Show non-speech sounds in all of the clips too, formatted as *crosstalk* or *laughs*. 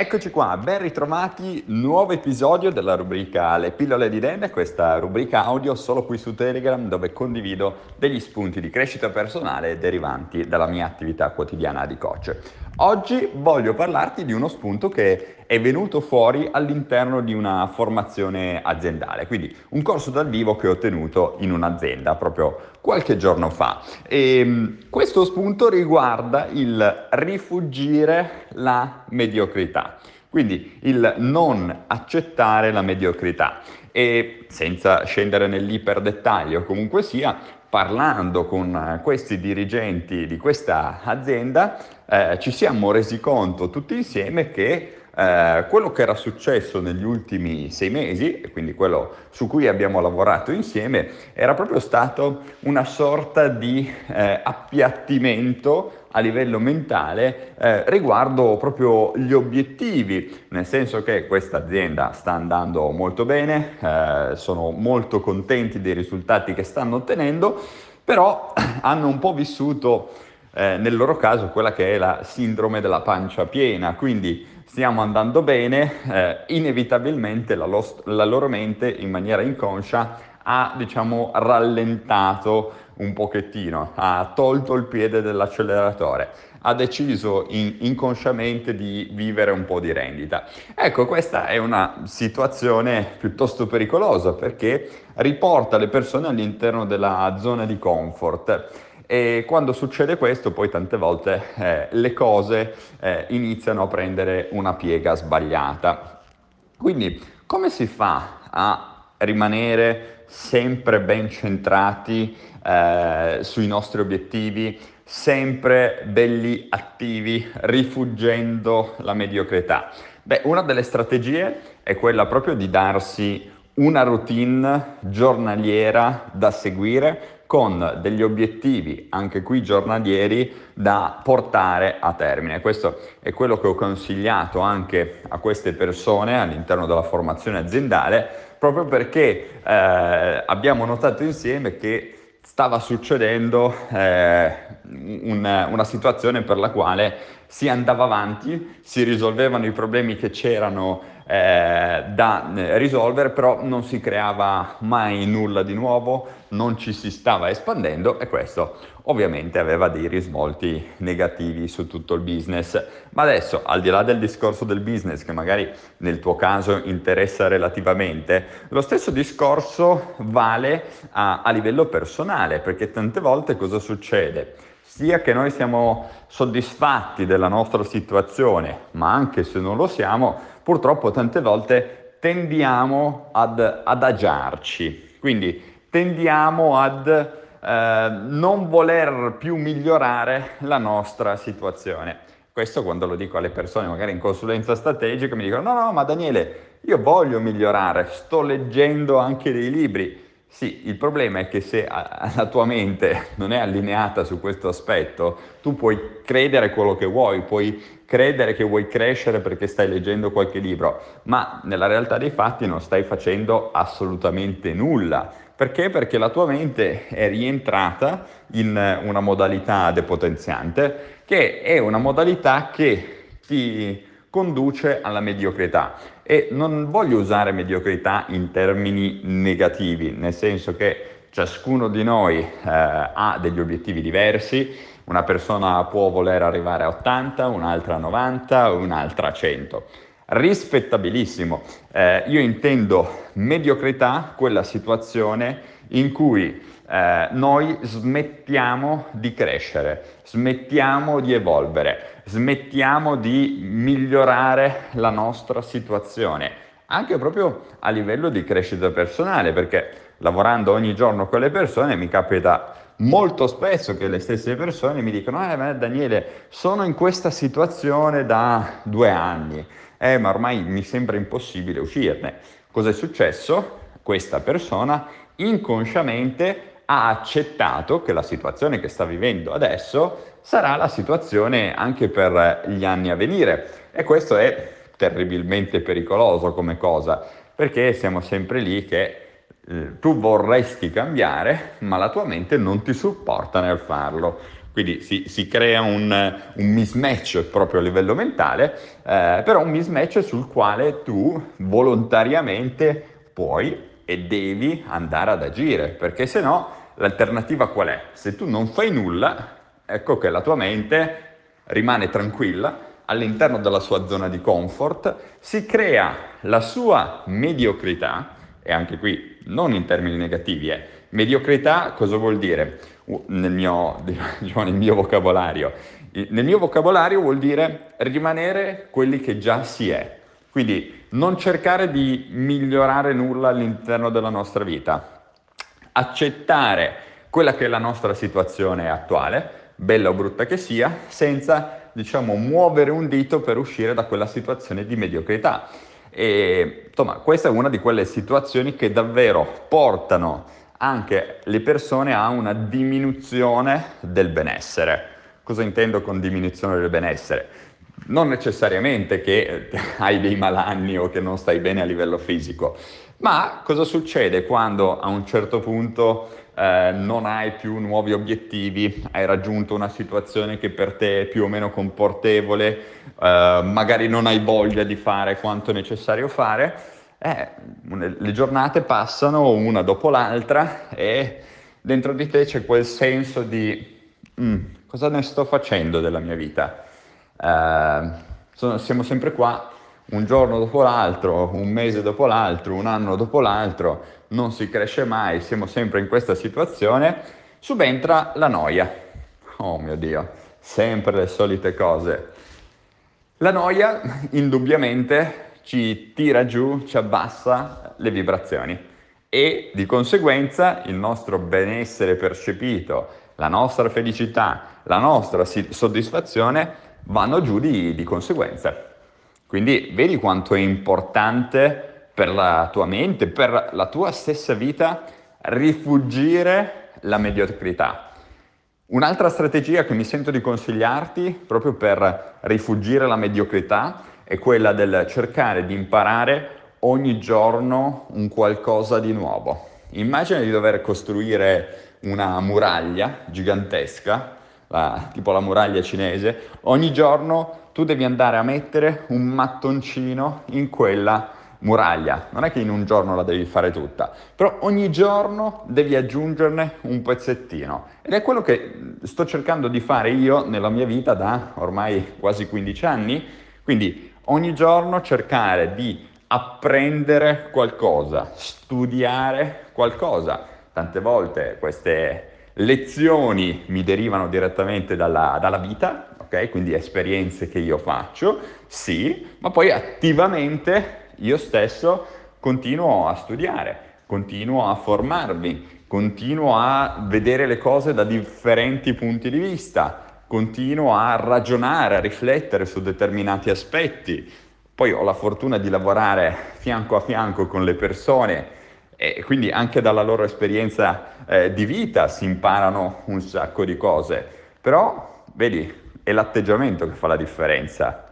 Eccoci qua, ben ritrovati, nuovo episodio della rubrica Le pillole di Dan, questa rubrica audio solo qui su Telegram dove condivido degli spunti di crescita personale derivanti dalla mia attività quotidiana di coach. Oggi voglio parlarti di uno spunto che è venuto fuori all'interno di una formazione aziendale, quindi un corso dal vivo che ho tenuto in un'azienda proprio qualche giorno fa. E ehm, questo spunto riguarda il rifugire la mediocrità. Quindi il non accettare la mediocrità e senza scendere nell'iperdettaglio comunque sia, parlando con questi dirigenti di questa azienda eh, ci siamo resi conto tutti insieme che eh, quello che era successo negli ultimi sei mesi, e quindi quello su cui abbiamo lavorato insieme, era proprio stato una sorta di eh, appiattimento a livello mentale eh, riguardo proprio gli obiettivi, nel senso che questa azienda sta andando molto bene, eh, sono molto contenti dei risultati che stanno ottenendo, però *clears throat* hanno un po' vissuto eh, nel loro caso quella che è la sindrome della pancia piena, quindi stiamo andando bene, eh, inevitabilmente la, lo- la, loro mente in maniera inconscia ha diciamo rallentato un pochettino, ha tolto il piede dell'acceleratore, ha deciso in- inconsciamente di vivere un po' di rendita. Ecco, questa è una situazione piuttosto pericolosa perché riporta le persone all'interno della zona di comfort e quando succede questo, poi tante volte eh, le cose eh, iniziano a prendere una piega sbagliata. Quindi, come si fa a rimanere sempre ben centrati eh, sui nostri obiettivi, sempre belli attivi, rifuggendo la mediocrità? Beh, una delle strategie è quella proprio di darsi una routine giornaliera da seguire con degli obiettivi, anche qui giornalieri, da portare a termine. Questo è quello che ho consigliato anche a queste persone all'interno della formazione aziendale, proprio perché eh, abbiamo notato insieme che stava succedendo eh, un, una situazione per la quale si andava avanti, si risolvevano i problemi che c'erano eh, da eh, risolvere, però non si creava mai nulla di nuovo, non ci si stava espandendo e questo ovviamente aveva dei risvolti negativi su tutto il business. Ma adesso, al di là del discorso del business, che magari nel tuo caso interessa relativamente, lo stesso discorso vale a, a livello personale, perché tante volte cosa succede? sia che noi siamo soddisfatti della nostra situazione, ma anche se non lo siamo, purtroppo tante volte tendiamo ad adagiarci, quindi tendiamo ad eh, non voler più migliorare la nostra situazione. Questo quando lo dico alle persone, magari in consulenza strategica, mi dicono no, no, ma Daniele, io voglio migliorare, sto leggendo anche dei libri. Sì, il problema è che se la tua mente non è allineata su questo aspetto, tu puoi credere quello che vuoi, puoi credere che vuoi crescere perché stai leggendo qualche libro, ma nella realtà dei fatti non stai facendo assolutamente nulla. Perché? Perché la tua mente è rientrata in una modalità depotenziante che è una modalità che ti conduce alla mediocrità. E non voglio usare mediocrità in termini negativi, nel senso che ciascuno di noi eh, ha degli obiettivi diversi, una persona può voler arrivare a 80, un'altra a 90, un'altra a 100. Rispettabilissimo. Eh, io intendo mediocrità quella situazione in cui eh, noi smettiamo di crescere, smettiamo di evolvere, smettiamo di migliorare la nostra situazione, anche proprio a livello di crescita personale, perché lavorando ogni giorno con le persone mi capita molto spesso che le stesse persone mi dicono, eh Daniele, sono in questa situazione da due anni, eh, ma ormai mi sembra impossibile uscirne. Cos'è successo? Questa persona inconsciamente ha accettato che la situazione che sta vivendo adesso sarà la situazione anche per gli anni a venire e questo è terribilmente pericoloso come cosa perché siamo sempre lì che eh, tu vorresti cambiare, ma la tua mente non ti supporta nel farlo. Quindi si, si crea un, un, mismatch proprio a livello mentale, eh, però un mismatch sul quale tu volontariamente puoi e devi andare ad agire, perché se no l'alternativa qual è? Se tu non fai nulla, ecco che la tua mente rimane tranquilla all'interno della sua zona di comfort, si crea la sua mediocrità, e anche qui non in termini negativi, eh. mediocrità cosa vuol dire? Nel mio, *laughs* diciamo, nel mio vocabolario. Nel mio vocabolario vuol dire rimanere quelli che già si è. Quindi non cercare di migliorare nulla all'interno della nostra vita. Accettare quella che è la nostra situazione attuale, bella o brutta che sia, senza, diciamo, muovere un dito per uscire da quella situazione di mediocrità. E insomma, questa è una di quelle situazioni che davvero portano anche le persone a una diminuzione del benessere. Cosa intendo con diminuzione del benessere? Non necessariamente che *laughs* hai dei malanni o che non stai bene a livello fisico, ma cosa succede quando a un certo punto eh, non hai più nuovi obiettivi, hai raggiunto una situazione che per te è più o meno comportevole, eh, magari non hai voglia di fare quanto è necessario fare? Eh, le giornate passano una dopo l'altra e dentro di te c'è quel senso di mm, cosa ne sto facendo della mia vita? Eh, sono, siamo sempre qua, un giorno dopo l'altro, un mese dopo l'altro, un anno dopo l'altro, non si cresce mai, siamo sempre in questa situazione, subentra la noia. Oh mio Dio, sempre le solite cose. La noia, indubbiamente, ci tira giù, ci abbassa le vibrazioni e di conseguenza il nostro benessere percepito, la nostra felicità, la nostra soddisfazione vanno giù di, di conseguenza. Quindi vedi quanto è importante per la tua mente, per la tua stessa vita, rifugire la mediocrità. Un'altra strategia che mi sento di consigliarti proprio per rifugire la mediocrità è quella del cercare di imparare ogni giorno un qualcosa di nuovo. Immagina di dover costruire una muraglia gigantesca, la, tipo la muraglia cinese, ogni giorno tu devi andare a mettere un mattoncino in quella muraglia. Non è che in un giorno la devi fare tutta, però ogni giorno devi aggiungerne un pezzettino. Ed è quello che sto cercando di fare io nella mia vita da ormai quasi 15 anni. Quindi ogni giorno cercare di apprendere qualcosa, studiare qualcosa. Tante volte queste lezioni mi derivano direttamente dalla, dalla vita, ok? Quindi esperienze che io faccio, sì, ma poi attivamente io stesso continuo a studiare, continuo a formarmi, continuo a vedere le cose da differenti punti di vista, continuo a ragionare, a riflettere su determinati aspetti. Poi ho la fortuna di lavorare fianco a fianco con le persone e quindi anche dalla loro esperienza eh, di vita si imparano un sacco di cose. Però, vedi, è l'atteggiamento che fa la differenza.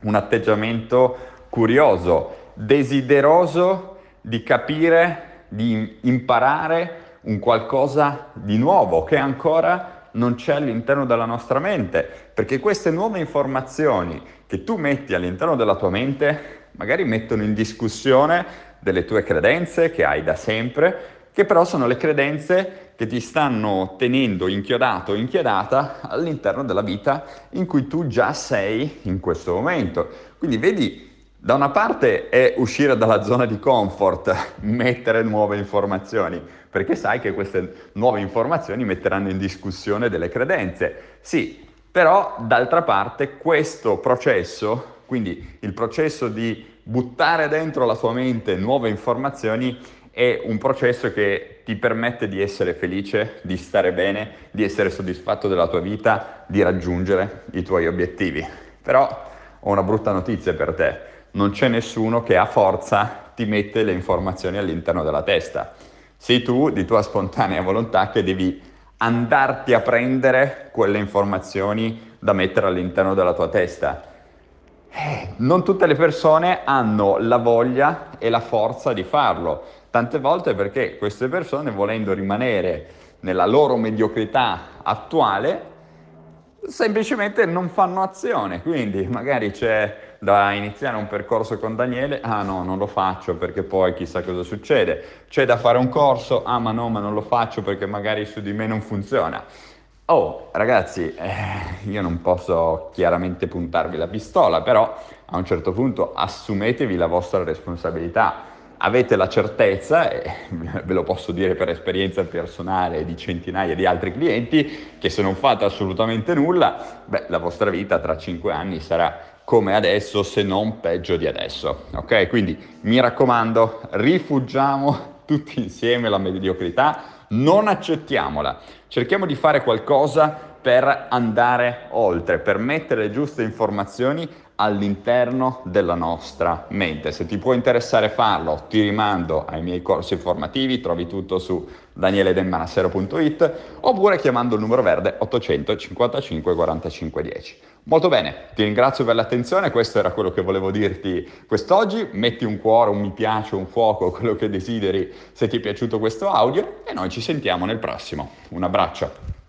Un atteggiamento curioso, desideroso di capire, di imparare un qualcosa di nuovo che ancora non c'è all'interno della nostra mente, perché queste nuove informazioni che tu metti all'interno della tua mente magari mettono in discussione delle tue credenze che hai da sempre, che però sono le credenze che ti stanno tenendo inchiodato o inchiodata all'interno della vita in cui tu già sei in questo momento. Quindi vedi, da una parte è uscire dalla zona di comfort, *laughs* mettere nuove informazioni, perché sai che queste nuove informazioni metteranno in discussione delle credenze. Sì, però d'altra parte questo processo, quindi il processo di buttare dentro la tua mente nuove informazioni, è un processo che ti permette di essere felice, di stare bene, di essere soddisfatto della tua vita, di raggiungere i tuoi obiettivi. Però ho una brutta notizia per te, non c'è nessuno che a forza ti mette le informazioni all'interno della testa. Sei tu di tua spontanea volontà che devi andarti a prendere quelle informazioni da mettere all'interno della tua testa. Eh, non tutte le persone hanno la voglia e la forza di farlo, tante volte perché queste persone volendo rimanere nella loro mediocrità attuale semplicemente non fanno azione, quindi magari c'è da iniziare un percorso con Daniele, ah no, non lo faccio perché poi chissà cosa succede, c'è da fare un corso, ah ma no, ma non lo faccio perché magari su di me non funziona. Oh, ragazzi, eh, io non posso chiaramente puntarvi la pistola, però a un certo punto assumetevi la vostra responsabilità avete la certezza, e *laughs* ve lo posso dire per esperienza personale di centinaia di altri clienti, che se non fate assolutamente nulla, beh, la vostra vita tra cinque anni sarà come adesso, se non peggio di adesso. Ok? Quindi mi raccomando, rifuggiamo *laughs* tutti insieme la mediocrità, non accettiamola, cerchiamo di fare qualcosa per andare oltre, per mettere le giuste informazioni all'interno della nostra mente. Se ti può interessare farlo, ti rimando ai miei corsi formativi, trovi tutto su danieledemmanassero.it oppure chiamando il numero verde 855 45 10. Molto bene, ti ringrazio per l'attenzione, questo era quello che volevo dirti quest'oggi, metti un cuore, un mi piace, un fuoco, *laughs* quello che desideri se ti è piaciuto questo audio e noi ci sentiamo nel prossimo. Un abbraccio.